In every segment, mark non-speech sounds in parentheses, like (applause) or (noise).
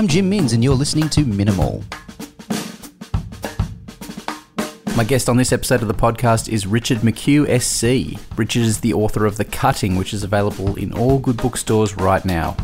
I'm Jim Minns, and you're listening to Minimal. My guest on this episode of the podcast is Richard McHugh SC. Richard is the author of The Cutting, which is available in all good bookstores right now.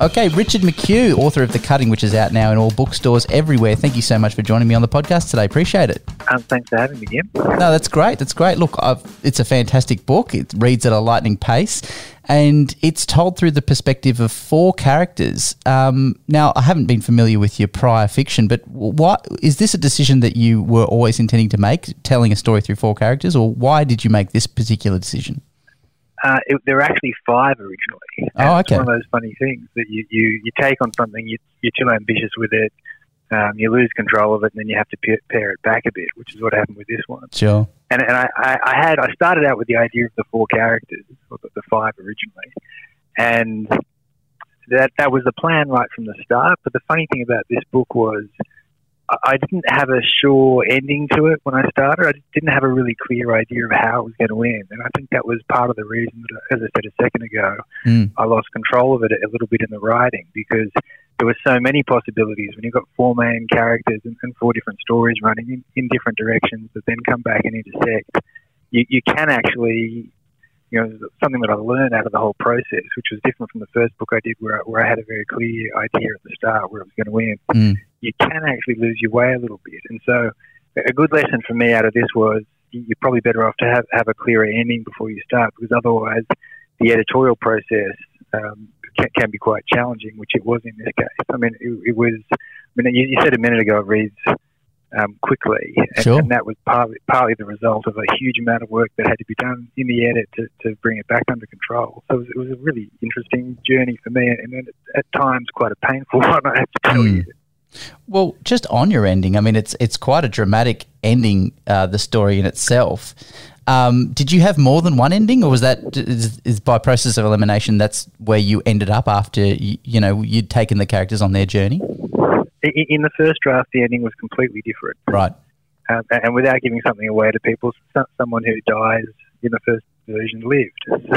Okay, Richard McHugh, author of The Cutting, which is out now in all bookstores everywhere. Thank you so much for joining me on the podcast today. Appreciate it. Um, thanks for having me, Jim. No, that's great. That's great. Look, I've, it's a fantastic book. It reads at a lightning pace, and it's told through the perspective of four characters. Um, now, I haven't been familiar with your prior fiction, but what is this a decision that you were always intending to make, telling a story through four characters, or why did you make this particular decision? Uh, it, there were actually five originally. Oh, okay. It's one of those funny things that you, you, you take on something, you, you're too ambitious with it, um, you lose control of it, and then you have to pare it back a bit, which is what happened with this one. Sure. And, and I, I had I started out with the idea of the four characters, or the, the five originally, and that that was the plan right from the start. But the funny thing about this book was I didn't have a sure ending to it when I started. I didn't have a really clear idea of how it was going to end, and I think that was part of the reason that, as I said a second ago, Mm. I lost control of it a little bit in the writing because there were so many possibilities when you've got four main characters and, and four different stories running in, in different directions that then come back and intersect. You, you can actually you know, something that I learned out of the whole process, which was different from the first book I did, where I, where I had a very clear idea at the start where I was going to end. Mm. You can actually lose your way a little bit, and so a good lesson for me out of this was you're probably better off to have have a clearer ending before you start, because otherwise the editorial process um, can, can be quite challenging, which it was in this case. I mean, it, it was. I mean, you, you said a minute ago it reads um, quickly, and, Sure. and that was partly partly the result of a huge amount of work that had to be done in the edit to, to bring it back under control. So it was, it was a really interesting journey for me, and then at times quite a painful (laughs) one. I have to tell Mm. you. Well, just on your ending, I mean, it's it's quite a dramatic ending. Uh, the story in itself. Um, did you have more than one ending, or was that is, is by process of elimination? That's where you ended up after you, you know you'd taken the characters on their journey, In, in the first draft, the ending was completely different, right? um, and without giving something away to people, so- someone who dies in the first version lived. (laughs)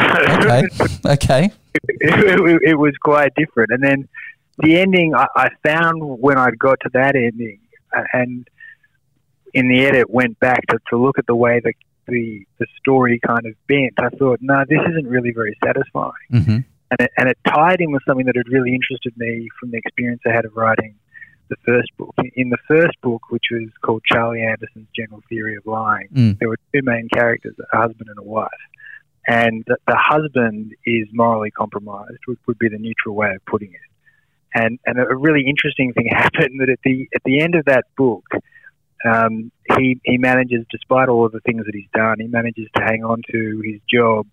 Okay, okay, it, (laughs) it was quite different. And then the ending, I, I found when I got to that ending, uh, and in the edit went back to, to look at the way that the the story kind of bent. I thought, no, this isn't really very satisfying. hmm And it, and it tied in with something that had really interested me from the experience I had of writing the first book. In- In the first book, which was called Charlie Anderson's General Theory of Lying, Mm. there were two main characters, a husband and a wife. And the, the husband is morally compromised, would, would be the neutral way of putting it. And, and a really interesting thing (laughs) happened that at the, at the end of that book, um, he, he manages, despite all of the things that he's done, he manages to hang on to his job,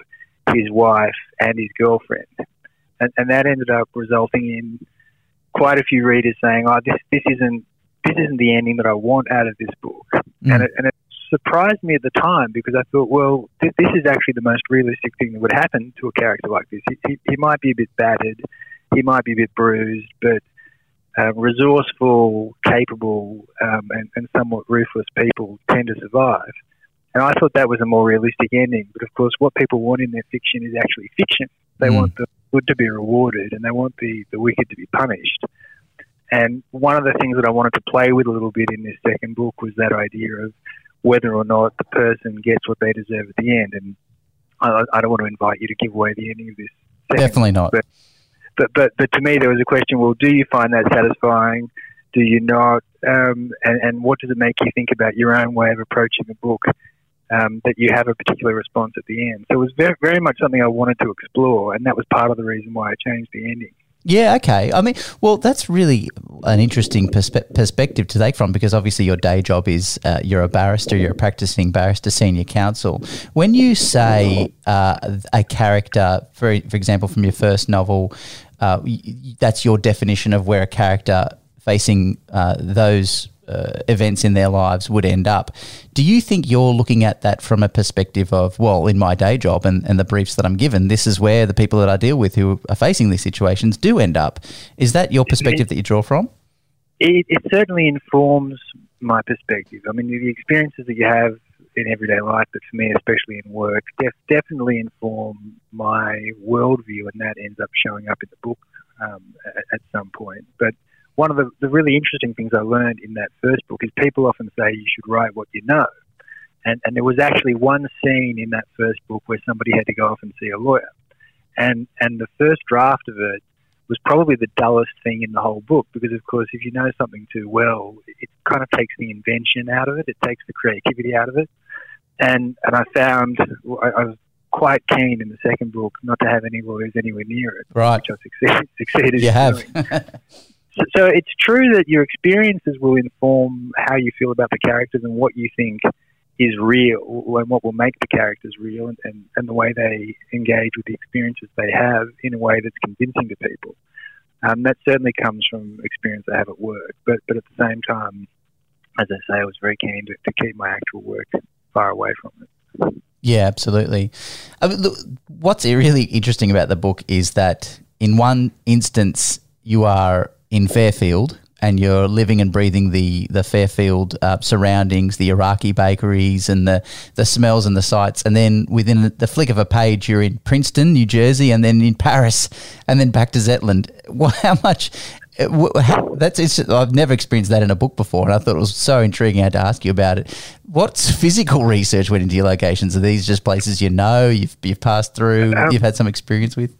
his wife, and his girlfriend. And, and that ended up resulting in quite a few readers saying, "Oh, this this isn't this isn't the ending that I want out of this book." Mm. And it, and it surprised me at the time because I thought, well, th- this is actually the most realistic thing that would happen to a character like this. He, he, he might be a bit battered, he might be a bit bruised, but uh, resourceful, capable, um, and, and somewhat ruthless people tend to survive. And I thought that was a more realistic ending. But of course, what people want in their fiction is actually fiction. They Mm. want the good to be rewarded and they want the, the wicked to be punished. And one of the things that I wanted to play with a little bit in this second book was that idea of whether or not the person gets what they deserve at the end. And I, I don't want to invite you to give away the ending of this. Second Definitely not. But, but but but to me, there was a question. Well, do you find that satisfying? Do you not? Um, and and what does it make you think about your own way of approaching the book? Um, that you have a particular response at the end. So it was very very much something I wanted to explore, and that was part of the reason why I changed the ending. Yeah, okay. I mean, well, that's really an interesting perspe- perspective to take from because obviously your day job is uh, you're a barrister, you're a practicing barrister, senior counsel. When you say uh, a character, for for example, from your first novel, uh, that's your definition of where a character facing uh, those uh, events in their lives would end up. Do you think you're looking at that from a perspective of, well, in my day job and, and the briefs that I'm given, this is where the people that I deal with who are facing these situations do end up? Is that your perspective that you draw from? It, it certainly informs my perspective. I mean, the experiences that you have in everyday life, but for me, especially in work, def- definitely inform my worldview, and that ends up showing up in the book um, at, at, some point. But one of the, the really interesting things I learned in that first book is people often say you should write what you know. And, and there was actually one scene in that first book where somebody had to go off and see a lawyer. And, and the first draft of it was probably the dullest thing in the whole book because, of course, if you know something too well, it kind of takes the invention out of it, it takes the creativity out of it. And, and I found I, I was quite keen in the second book not to have any lawyers anywhere near it, right. which I succeeded, (laughs) succeeded you have. so, so it's true that your experiences will inform how you feel about the characters and what you think is real and what will make the characters real and, and, and the way they engage with the experiences they have in a way that's convincing to people. Um, that certainly comes from experience I have at work, but, but at the same time, as I say, I was very keen to, to keep my actual work far away from it. Yeah, absolutely. I mean, look, what's really interesting about the book is that in one instance, you are in Fairfield and you're living and breathing the the Fairfield uh, surroundings, the Iraqi bakeries, and the the smells and the sights. And then within the flick of a page, you're in Princeton, New Jersey, and then in Paris, and then back to Zetland. (laughs) Well, how much? Uh, how, that's it's, I've never experienced that in a book before, and I thought it was so intriguing. I had to ask you about it. What's physical research went into your locations? Are these just places you know you've you've passed through, um, you've had some experience with?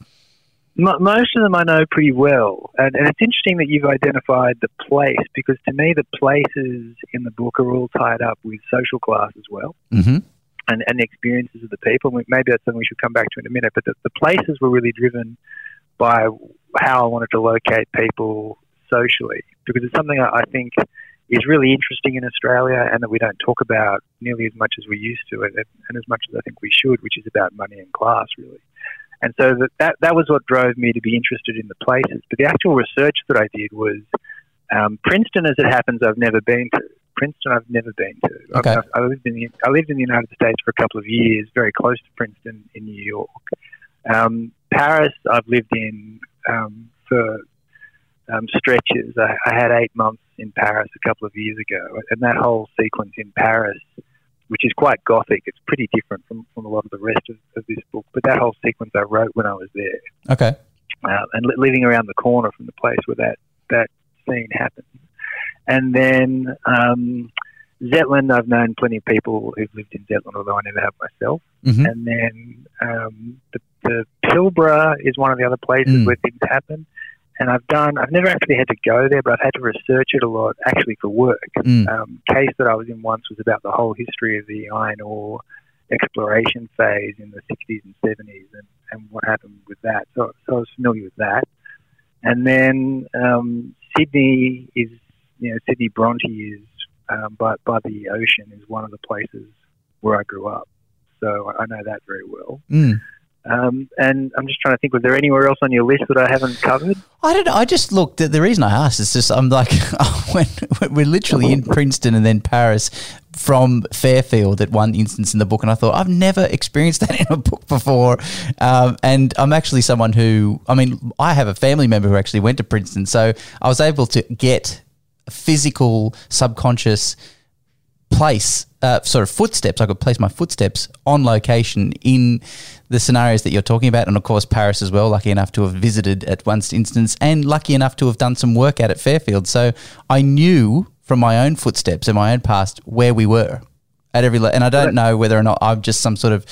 Most of them I know pretty well, and, and, it's interesting that you've identified the place because to me the places in the book are all tied up with social class as well, mm-hmm. and, and the experiences of the people. Maybe that's something we should come back to in a minute. But the, the places were really driven by how I wanted to locate people socially because it's something I, I think is really interesting in Australia and that we don't talk about nearly as much as we used to, and, and as much as I think we should, which is about money and class, really. And so that, that, that was what drove me to be interested in the places. But the actual research that I did was um, Princeton, as it happens, I've never been to. Princeton, I've never been to. Okay. I, I, lived in the, I lived in the United States for a couple of years, very close to Princeton in New York. Um, Paris, I've lived in um, for um, stretches. I, I, had eight months in Paris a couple of years ago, and that whole sequence in Paris which is quite gothic. It's pretty different from, from a lot of the rest of, of this book. But that whole sequence I wrote when I was there. Okay. Uh, and li- living around the corner from the place where that, that scene happens. And then um, Zetland, I've known plenty of people who've lived in Zetland, although I never have myself. Mm-hmm. And then um, the, the Pilbara is one of the other places mm. where things happen and I've done. I've never actually had to go there, but I've had to research it a lot, actually for work. Mm. Um, case that I was in once was about the whole history of the iron ore exploration phase in the 60s and 70s, and, and what happened with that. So, so I was familiar with that. And then um, Sydney is, you know, Sydney Bronte is um, by by the ocean is one of the places where I grew up, so I know that very well. Mm. Um, and I'm just trying to think, was there anywhere else on your list that I haven't covered? I don't know. I just looked. The reason I asked is just I'm like, (laughs) we're literally in Princeton and then Paris from Fairfield at one instance in the book, and I thought I've never experienced (laughs) that in a book before. Um, and I'm actually someone who, I mean, I have a family member who actually went to Princeton, so I was able to get physical, subconscious place uh, sort of footsteps. I could place my footsteps on location in the scenarios that you're talking about, and of course Paris as well. Lucky enough to have visited at one instance, and lucky enough to have done some work out at Fairfield. So I knew from my own footsteps and my own past where we were at every. Le- and I don't know whether or not I'm just some sort of,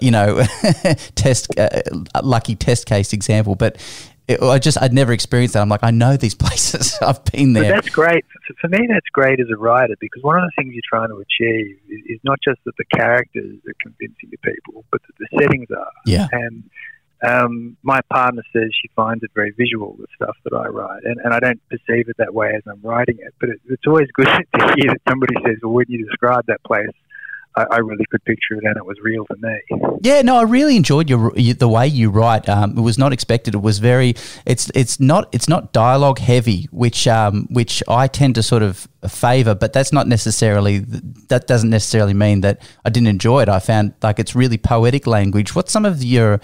you know, (laughs) test uh, lucky test case example, but it, I just I'd never experienced that. I'm like, I know these (laughs) places. I've been there. But that's great. For me, that's great as a writer because one of the things you're trying to achieve is, is not just that the characters are convincing to people, but that the settings are. Yeah. And um, my partner says she finds it very visual, the stuff that I write, and, and I don't perceive it that way as I'm writing it. But it, it's always good (laughs) to hear that somebody says, "Well, when you describe that place, I, I, really could picture it, and it was real to me. Yeah, no, I really enjoyed your the way you write. Um, it was not expected. It was very. It's it's not it's not dialogue heavy, which um, which I tend to sort of favor. But that's not necessarily that doesn't necessarily mean that I didn't enjoy it. I found like it's really poetic language. What's some of your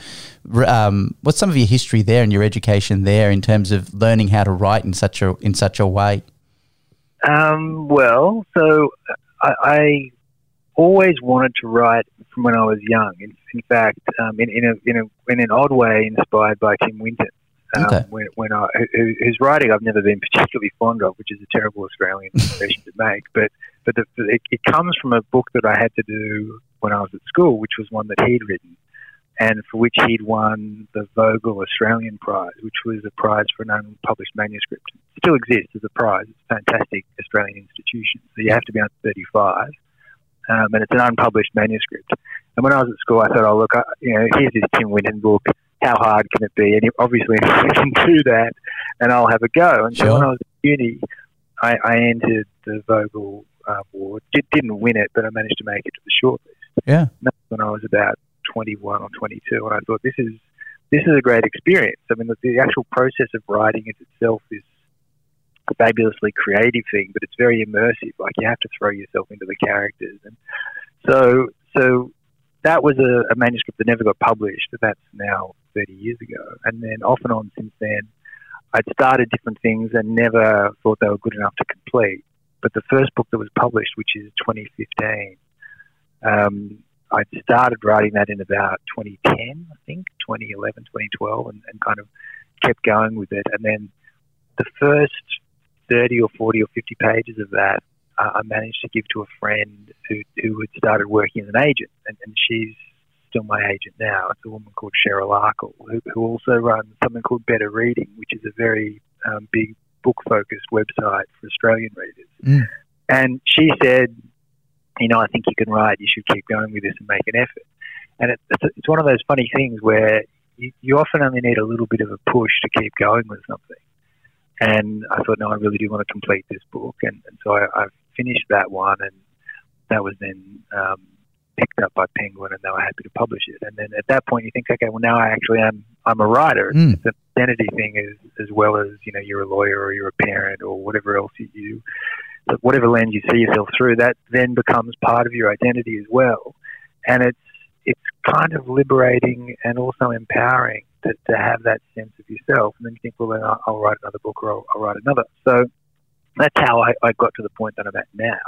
um, what's some of your history there and your education there in terms of learning how to write in such a in such a way? Um, well, so I, I always wanted to write from when I was young. In, in fact, um, in, in, a, in, a, in an odd way, inspired by Tim Winton. Um, Okay. When, when I, who- whose writing I've never been particularly fond of, which is a terrible Australian (laughs) expression to make, but but the, it, it comes from a book that I had to do when I was at school, which was one that he'd written, and for which he'd won the Vogel Australian Prize, which was a prize for an unpublished manuscript. It still exists as a prize. It's a fantastic Australian institution. So you have to be under 35, um, and it's an unpublished manuscript. And when I was at school, I thought, oh, look, I, you know, here's this Tim Winton book. How hard can it be? And obviously, (laughs) I can do that, and I'll have a go. And so when I was at uni, I, I entered the Vogel uh, award. Did, didn't win it, but I managed to make it to the shortlist. Yeah. That's when I was about 21 or 22, and I thought this is this is a great experience. I mean, the, the actual process of writing is itself is fabulously creative thing, but it's very immersive. Like you have to throw yourself into the characters, and so so that was a, a manuscript that never got published. That's now 30 years ago, and then off and on since then, I'd started different things and never thought they were good enough to complete. But the first book that was published, which is 2015, um, I started writing that in about 2010, I think, 2011, 2012, and, and kind of kept going with it. And then the first 30 or 40 or 50 pages of that, uh, I managed to give to a friend who, who had started working as an agent, and, and she's still my agent now. It's a woman called Cheryl Akle, who, who also runs something called Better Reading, which is a very um, big book focused website for Australian readers. Mm. And she said, you know, I think you can write. You should keep going with this and make an effort. And it, it's, it's one of those funny things where you, you often only need a little bit of a push to keep going with something. And I thought, no, I really do want to complete this book. And, and so I, I finished that one, and that was then um, picked up by Penguin, and they were happy to publish it. And then at that point, you think, okay, well, now I actually am I'm a writer. Mm. It's an identity thing as, as well as, you know, you're a lawyer or you're a parent or whatever else you, you whatever lens you see yourself through, that then becomes part of your identity as well. And it's it's kind of liberating and also empowering to, to have that sense of yourself. And then you think, well, then I'll, I'll write another book or I'll, I'll write another. So that's how I, I got to the point that I'm at now.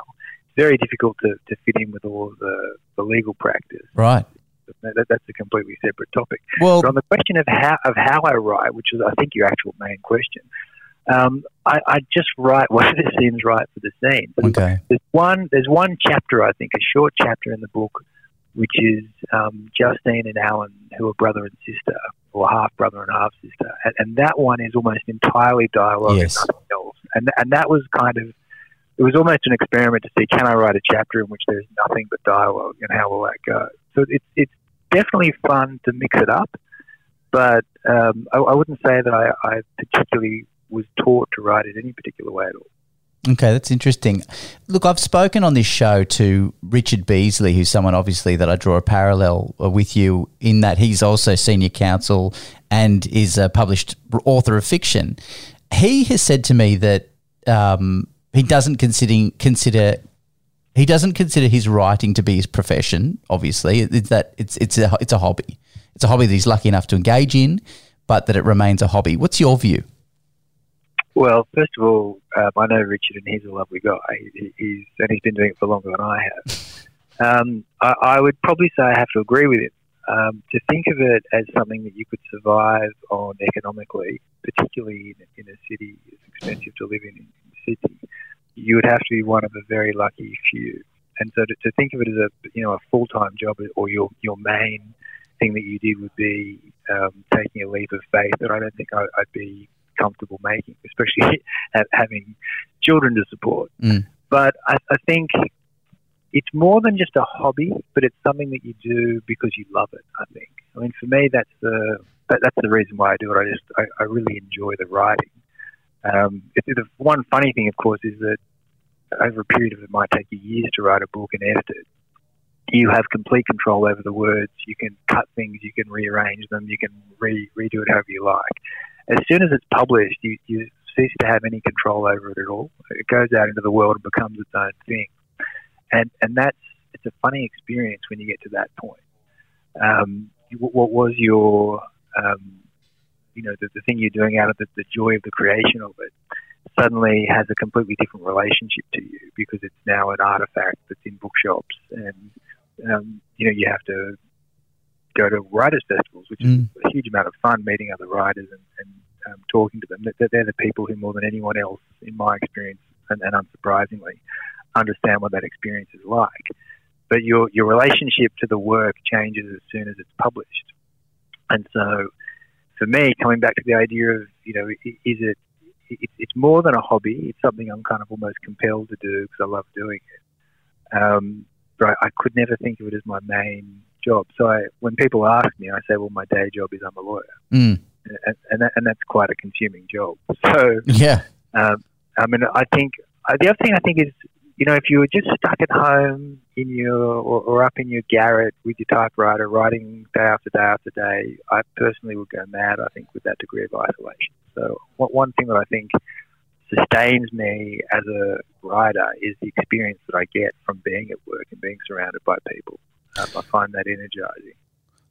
It's very difficult to, to fit in with all the, the legal practice. Right. That, that's a completely separate topic. Well, But on the question of how of how I write, which is I think your actual main question, um, I, I just write (laughs) whatever seems right for the scene. So okay. there's one there's one chapter I think a short chapter in the book, which is um, Justine and Alan who are brother and sister or half brother and half sister, and, and that one is almost entirely dialogue Yes. and nothing else. And and that was kind of it was almost an experiment to see can I write a chapter in which there's nothing but dialogue and how will that go. So it's it's definitely fun to mix it up, but um, I, I wouldn't say that I, I particularly was taught to write it any particular way at all. Okay, that's interesting. Look, I've spoken on this show to Richard Beasley, who's someone obviously that I draw a parallel uh, with you in that he's also senior counsel and is a published author of fiction. He has said to me that um, he doesn't consider consider he doesn't consider his writing to be his profession. Obviously, it's that it's it's a it's a hobby. It's a hobby that he's lucky enough to engage in, but that it remains a hobby. What's your view? Well, first of all, um, I know Richard, and he's a lovely guy. He, he's and he's been doing it for longer than I have. (laughs) Um, I, I would probably say I have to agree with him. Um, to think of it as something that you could survive on economically, particularly in, in a city as expensive to live in, in Sydney, you would have to be one of a very lucky few. And so to, to think of it as a you know a full time job or your your main thing that you did would be um, taking a leap of faith that I don't think I, I'd be comfortable making, especially (laughs) ha- having children to support. Mm. But I, I think it's more than just a hobby, but it's something that you do because you love it. I think. I mean, for me, that's the that, that's the reason why I do it. I just I, I really enjoy the writing. Um, it, the one funny thing, of course, is that over a period of it might take you years to write a book and edit it. You have complete control over the words. You can cut things. You can rearrange them. You can re- redo it however you like. As soon as it's published, you, you cease to have any control over it at all. It goes out into the world and becomes its own thing. And and that's it's a funny experience when you get to that point. Um, what, was your um, you know the, the thing you're doing out of the, the joy of the creation of it suddenly has a completely different relationship to you because it's now an artifact that's in bookshops and um, you know you have to go to writers festivals which Mm. is a huge amount of fun meeting other writers and, and um, talking to them. That they're the people who, more than anyone else, in my experience, and, and unsurprisingly, understand what that experience is like. But your your relationship to the work changes as soon as it's published. And so, for me, coming back to the idea of you know, is it it's more than a hobby. It's something I'm kind of almost compelled to do because I love doing it. Um, but I, I could never think of it as my main job. So I, when people ask me, I say, well, my day job is I'm a lawyer. Mm. And, and, that, and, that's quite a consuming job. So, yeah. Um, I mean, I think uh, the other thing I think is, you know, if you were just stuck at home in your or, or up in your garret with your typewriter writing day after day after day, I personally would go mad. I think with that degree of isolation. So, one thing that I think sustains me as a writer is the experience that I get from being at work and being surrounded by people. Um, I find that energizing.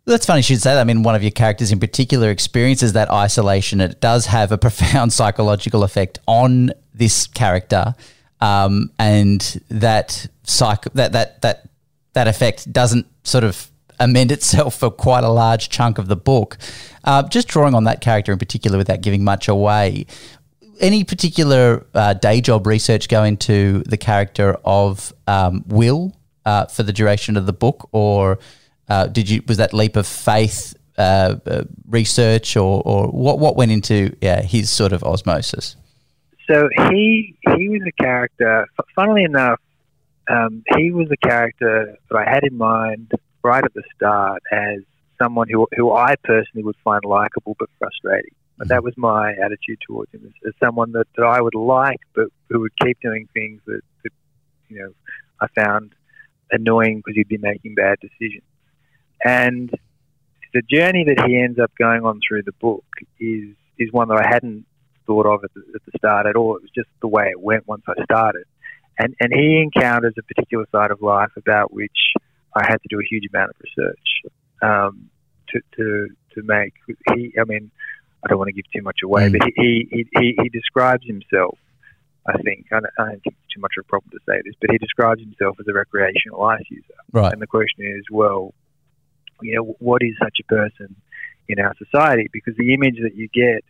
That's funny you should say that. I mean, one of your characters in particular experiences that isolation. It does have a (laughs) profound psychological effect on this character, um, and that psych that that that that effect doesn't sort of amend itself for quite a large chunk of the book. Uh, just drawing on that character in particular, without giving much away, any particular uh, day job research go into the character of um, Will uh, for the duration of the book, or uh, did you was that leap of faith uh, uh, research, or, or what what went into yeah, his sort of osmosis? So he he was a character. Funnily enough, um, he was a character that I had in mind right at the start as someone who who I personally would find likable but frustrating. But that was my attitude towards him as, as someone that, that I would like, but who would keep doing things that, that you know I found annoying because he'd be making bad decisions. And the journey that he ends up going on through the book is is one that I hadn't thought of at the, at the start at all. It was just the way it went once I started. And and he encounters a particular side of life about which I had to do a huge amount of research um, to, to to make. He, I mean, I don't want to give too much away, mm. but he, he, he, he describes himself, I think, I don't, I don't think it's too much of a problem to say this, but he describes himself as a recreational ice user. Right. And the question is, well, you know, what is such a person in our society? Because the image that you get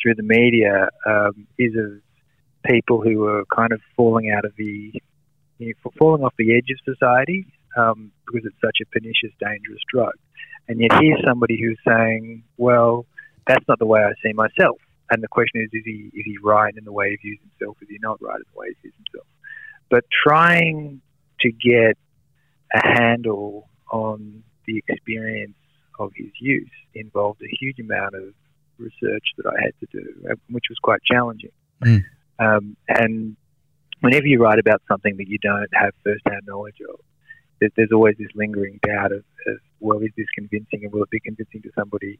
through the media um, is of people who are kind of falling out of the, you know, falling off the edge of society um, because it's such a pernicious, dangerous drug. And yet here's somebody who's saying, well, that's not the way I see myself. And the question is, is he is he right in the way he views himself? Is he not right in the way he views himself? But trying to get a handle on the experience of his youth involved a huge amount of research that I had to do, uh, which was quite challenging. Mm. Um, and whenever you write about something that you don't have first-hand knowledge of, there's always this lingering doubt of, of, well, is this convincing and will it be convincing to somebody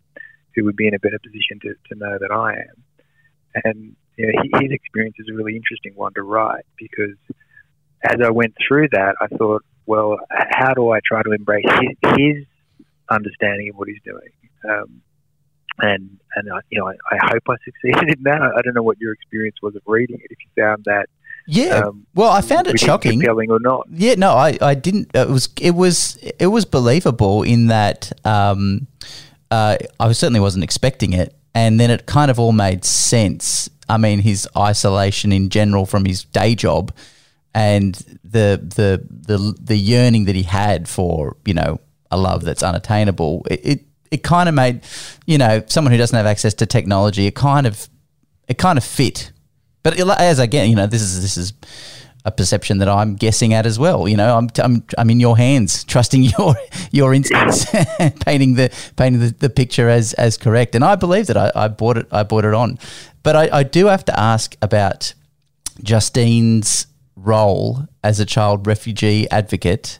who would be in a better position to, to know that I am? And you know, his experience is a really interesting one to write because as I went through that, I thought, well, how do I try to embrace his, his understanding of what he's doing? Um, and and I, you know, I, I, hope I succeeded in that. I, I don't know what your experience was of reading it. If you found that yeah. Um, well, I found it shocking. Compelling or not? Yeah. No, I, I didn't. It was it was it was believable in that um, uh, I certainly wasn't expecting it, and then it kind of all made sense. I mean, his isolation in general from his day job, and the the the the yearning that he had for you know a love that's unattainable. It it, it kind of made you know someone who doesn't have access to technology. It kind of it kind of fit but as again, you know, this is this is a perception that I'm guessing at as well. You know, I'm I'm, I'm in your hands, (laughs) trusting your your instincts, (laughs) painting the painting the, the picture as as correct. And I believe that I, I bought it I bought it on. But I, I do have to ask about Justine's role as a child refugee advocate.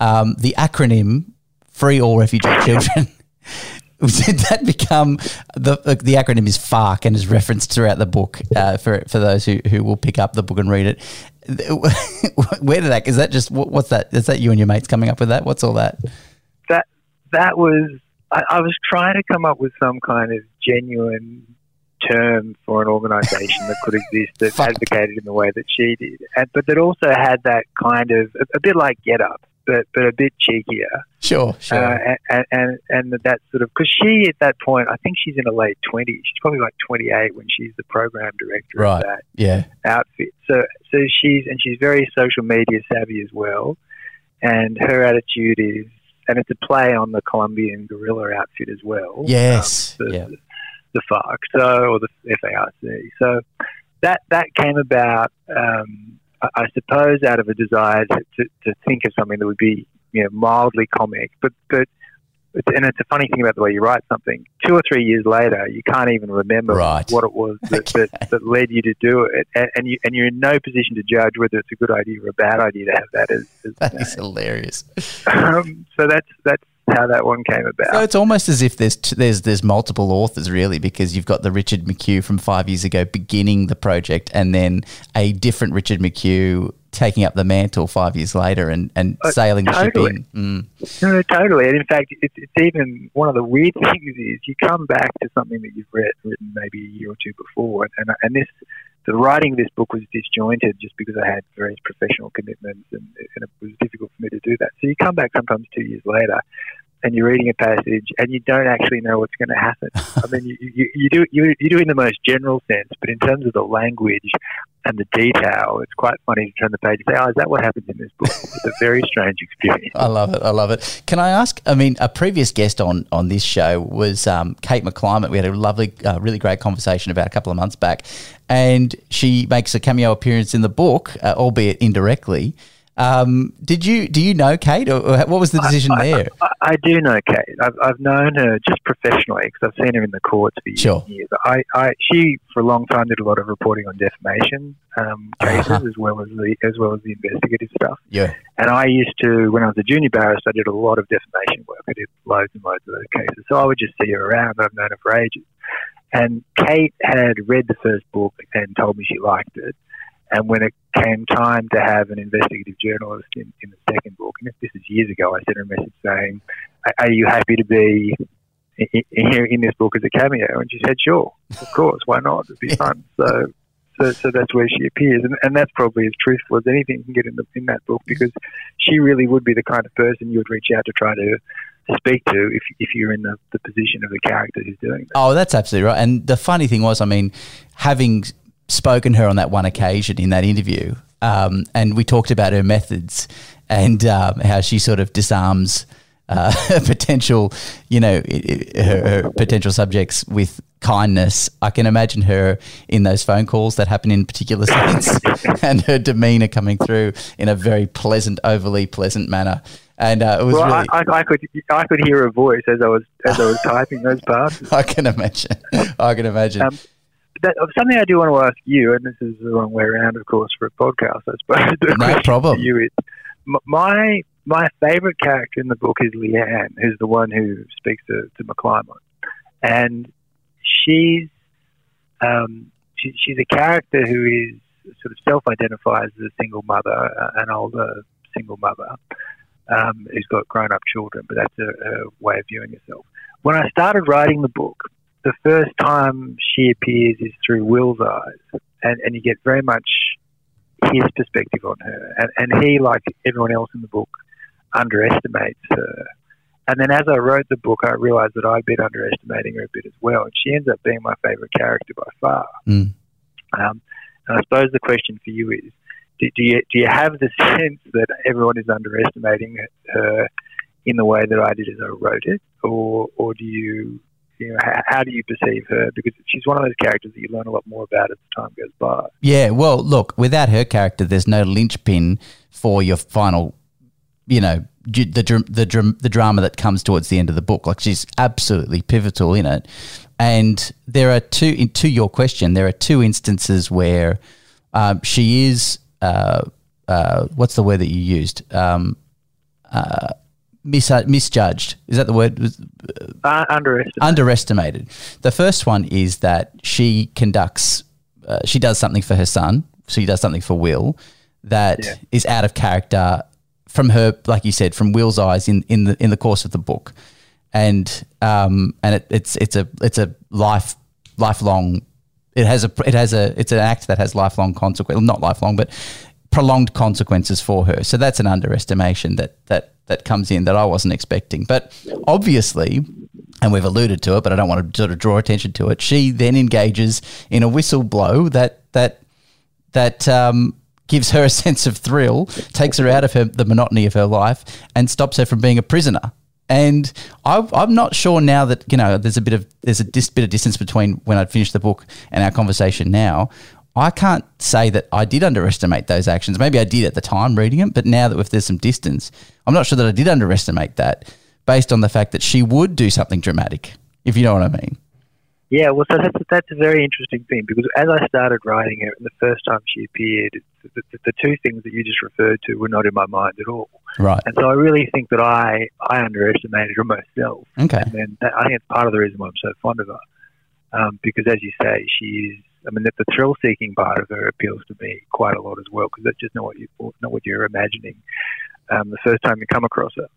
Um, the acronym "Free All Refugee Children." (laughs) did that become the the acronym is FARC and is referenced throughout the book uh, for for those who, who will pick up the book and read it. (laughs) Where did that? Is that just what's that? Is that you and your mates coming up with that? What's all that? That that was I, I was trying to come up with some kind of genuine term for an organisation that could exist that advocated in the way that she did, and, but that also had that kind of a, a bit like Get Up but but a bit cheekier. Sure, sure. Uh, and, and and that sort of because she at that point, I think she's in her late twenties. She's probably like twenty eight when she's the program director right. of that yeah. outfit. So so she's and she's very social media savvy as well. And her attitude is, and it's a play on the Colombian guerrilla outfit as well. Yes. Um, the, yeah. The FARC, so or the FARC. So that that came about, um, I, suppose, out of a desire to, to, to think of something that would be you know mildly comic, but but. It's, and it's a funny thing about the way you write something. Two or three years later, you can't even remember Right. what it was that, (laughs) Okay. that, that led you to do it, and, and you and you're in no position to judge whether it's a good idea or a bad idea to have that as. as That is hilarious. um, so that's that's how that one came about. So it's almost as if there's t- there's there's multiple authors really because you've got the Richard McHugh from five years ago beginning the project, and then a different Richard McHugh taking up the mantle five years later and, and Uh, sailing the ship in. Mm. No, no, totally. And in fact, it's, it's even one of the weird (laughs) things is you come back to something that you've read written maybe a year or two before, and and this the writing of this book was disjointed just because I had various professional commitments, and, and it was difficult for me to do that. So you come back sometimes two years later. And you're reading a passage, and you don't actually know what's going to happen. I mean, you, you, you do you, you do in the most general sense, but in terms of the language and the detail, it's quite funny to turn the page and say, "Oh, is that what happens in this book?" It's a very strange experience. I love it. I love it. Can I ask? I mean, a previous guest on on this show was um, Kate McClymont. We had a lovely, uh, really great conversation about a couple of months back, and she makes a cameo appearance in the book, uh, albeit indirectly. Um, did you do you know Kate, or, or what was the decision I, there? I, I do know Kate. I've, I've known her just professionally because I've seen her in the courts for years Sure. and years. I, I, she, for a long time, did a lot of reporting on defamation um, cases Uh-huh. as well as the as well as the investigative stuff. Yeah, And I used to, when I was a junior barrister, I did a lot of defamation work. I did loads and loads of those cases. So I would just see her around. I've known her for ages. And Kate had read the first book and told me she liked it. And when it came time to have an investigative journalist in, in the second book, and this is years ago, I sent her a message saying, "Are- you happy to be i- i- in this book as a cameo?" And she said, "Sure, of course, why not? It'd be fun." So, so, so that's where she appears, and, and that's probably as truthful as anything you can get in, the, in that book because she really would be the kind of person you would reach out to try to speak to if, if you're in the, the position of the character who's doing that. Oh, that's absolutely right. And the funny thing was, I mean, having spoken her on that one occasion in that interview, um, and we talked about her methods and um, how she sort of disarms uh, (laughs) potential, you know, her, her potential subjects with kindness. I can imagine her in those phone calls that happen in particular (laughs) scenes, (laughs) and her demeanor coming through in a very pleasant, overly pleasant manner. And uh, it was Well, really. I, I, I could I could hear her voice as I was as I was typing those parts. I can imagine. I can imagine. Um, That, something I do want to ask you, and this is the wrong way around, of course, for a podcast, I suppose. (laughs) No problem. You is my my favourite character in the book is Leanne, who's the one who speaks to to McClymont, and she's um, she, she's a character who is sort of self-identifies as a single mother, uh, an older single mother um, who's got grown-up children, but that's a, a way of viewing herself. When I started writing the book, the first time she appears is through Will's eyes, and, and you get very much his perspective on her. And, and he, like everyone else in the book, underestimates her. And then as I wrote the book, I realised that I'd been underestimating her a bit as well. And she ends up being my favourite character by far. Mm. Um, and I suppose the question for you is do, do, you, do you have the (laughs) sense that everyone is underestimating her in the way that I did as I wrote it? Or, or do you, you know, how, how do you perceive her? Because she's one of those characters that you learn a lot more about as time goes by. Yeah, well, look, without her character, there's no linchpin for your final, you know, the the the drama that comes towards the end of the book. Like she's absolutely pivotal in it. And there are two, in, to your question, there are two instances where um, she is, uh, uh, what's the word that you used? Um, mis- misjudged. Is that the word? Uh, underestimated. underestimated. The first one is that she conducts, uh, she does something for her son. She does something for Will that is Yeah. out of character from her, like you said, from Will's eyes in, in the in the course of the book, and um and it, it's it's a it's a life lifelong. It has a it has a it's an act that has lifelong consequence. Not lifelong, but prolonged consequences for her. So that's an underestimation that that that comes in that I wasn't expecting. But obviously, and we've alluded to it, but I don't want to sort of draw attention to it. She then engages in a whistle blow that that that um, gives her a (laughs) sense of thrill, takes her out of her, the monotony of her life, and stops her from being a prisoner. And I, I'm not sure now that you know there's a bit of there's a dis, bit of distance between when I'd finished the book and our conversation now. I can't say that I did underestimate those actions. Maybe I did at the time reading it, but now that if there's some distance, I'm not sure that I did underestimate that based on the fact that she would do something dramatic, if you know what I mean. Yeah, well, so that's that's a very interesting thing because as I started writing it, and the first time she appeared, the, the, the, two things that you just referred to were not in my mind at all. Right. And so I really think that I I underestimated her myself. Okay. And then that, I think it's part of the reason why I'm so fond of her, um, because as you say, she's. I mean, the thrill-seeking part of her appeals to me quite a lot as well, because that's just not what you not what you're imagining um, the first time you come across her.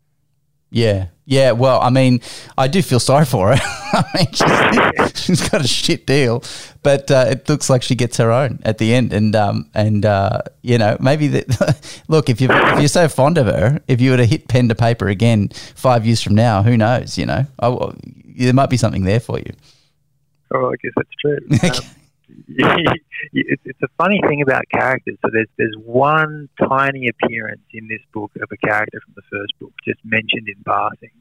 Yeah, yeah. Well, I mean, I do feel sorry for her. (laughs) I mean, she's, (laughs) she's got a shit deal, but uh, it looks like she gets her own at the end. And um, and uh, you know, maybe that. (laughs) look, if you if you're so fond of her, if you were to hit pen to paper again five years from now, who knows? You know, I, there might be something there for you. Oh, I guess that's true. Um, (laughs) it's a funny thing about characters. So there's there's one tiny appearance in this book of a character from the first book, just mentioned in passing,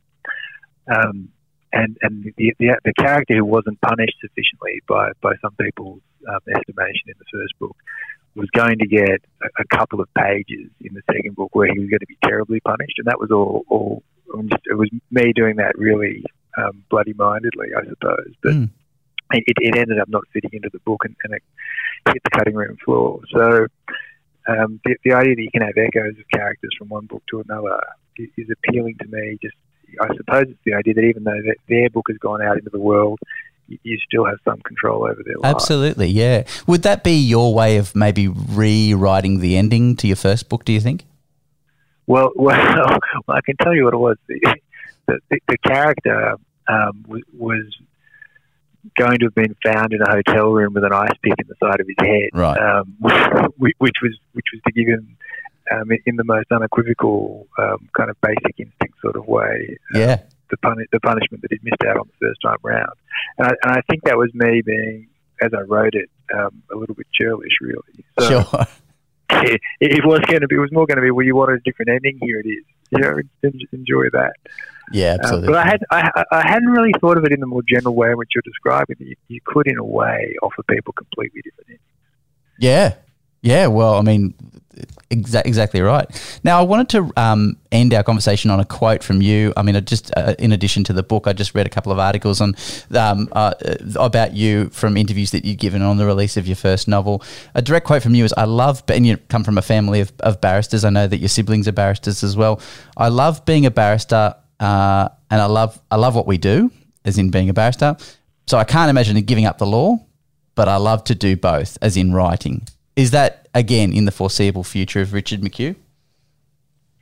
um, and and the, the, the character who wasn't punished sufficiently by by some people's um, estimation in the first book was going to get a, a, couple of pages in the second book where he was going to be terribly punished, and that was all. all it was me doing that really um, bloody mindedly, I suppose, but. Mm it, it ended up not fitting into the book and, and it hit the cutting room floor. So um, the, the idea that you can have echoes of characters from one book to another is, is appealing to me. Just I suppose it's the idea that even though that their book has gone out into the world, you still have some control over their life. Absolutely, yeah. Would that be your way of maybe rewriting the ending to your first book? Do you think? Well, well, (laughs) well I can tell you what it was. The, the, the character um, was, was going to have been found in a hotel room with an ice pick in the side of his head, right. um, (laughs) which, which, was which was to give him um, in the most unequivocal um, kind of basic instinct sort of way. Um, yeah. The, puni- the punishment that he'd missed out on the first time round, and I, and I think that was me being, as I wrote it, um, a little bit churlish, really. So, sure. (laughs) (laughs) It, it was going to be. It was more going to be. Well, you wanted a different ending. Here it is. You know, enjoy that. Yeah, um, absolutely. But I had I, I hadn't really thought of it in the more general way in which you're describing it. You, you could, in a way, offer people completely different endings. Yeah, yeah. Well, I mean, exa- exactly right. Now, I wanted to um, end our conversation on a quote from you. I mean, just uh, in addition to the book, I just read a couple of articles on um, uh, about you from interviews that you've given on the release of your first novel. A direct quote from you is, "I love," and you come from a family of, of barristers. I know that your siblings are barristers as well. I love being a barrister uh, and I love I love what we do, as in being a barrister. So I can't imagine giving up the law, but I love to do both, as in writing. Is that again in the foreseeable future of Richard McHugh?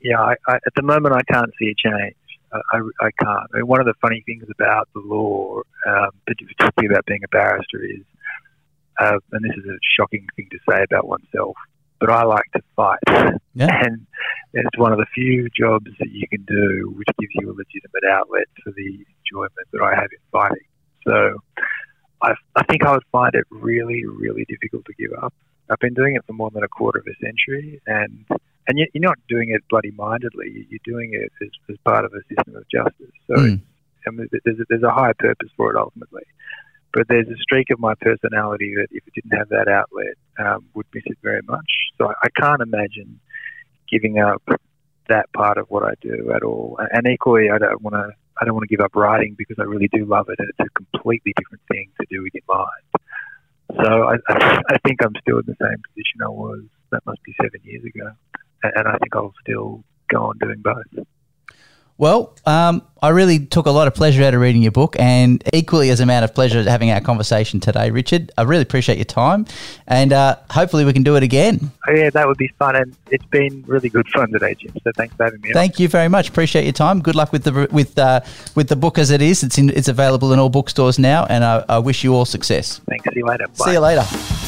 Yeah, I, I, at the moment I can't see a change. I, I, can't. I mean, one of the funny things about the law, um, particularly about being a barrister, is, uh, and this is a shocking thing to say about oneself, but I like to fight. (laughs) Yeah. And it's one of the few jobs that you can do which gives you a legitimate outlet for the enjoyment that I have in fighting. So I, I think I would find it really, really difficult to give up. I've been doing it for more than a quarter of a century, and and you're not doing it bloody mindedly. You're doing it as, as part of a system of justice. So mm. I mean, there's, a, there's a higher purpose for it ultimately. But there's a streak of my personality that, if it didn't have that outlet, um, would miss it very much. So I, I can't imagine giving up that part of what I do at all. And equally, I don't want to. I don't want to give up writing because I really do love it, it's a completely different thing to do with your mind. So I, I, think I'm still in the same position I was. That must be seven years ago, and I think I'll still go on doing both. Well, um, I really took a lot of pleasure out of reading your book, and equally as amount of pleasure having our conversation today, Richard. I really appreciate your time, and uh, hopefully we can do it again. Oh, yeah, that would be fun, and it's been really good fun today, Jim. So thanks for having me. Thank you very much. Appreciate your time. Good luck with the with uh, with the book as it is. It's in, it's available in all bookstores now, and I, I wish you all success. Thanks. See you later. Bye. See you later.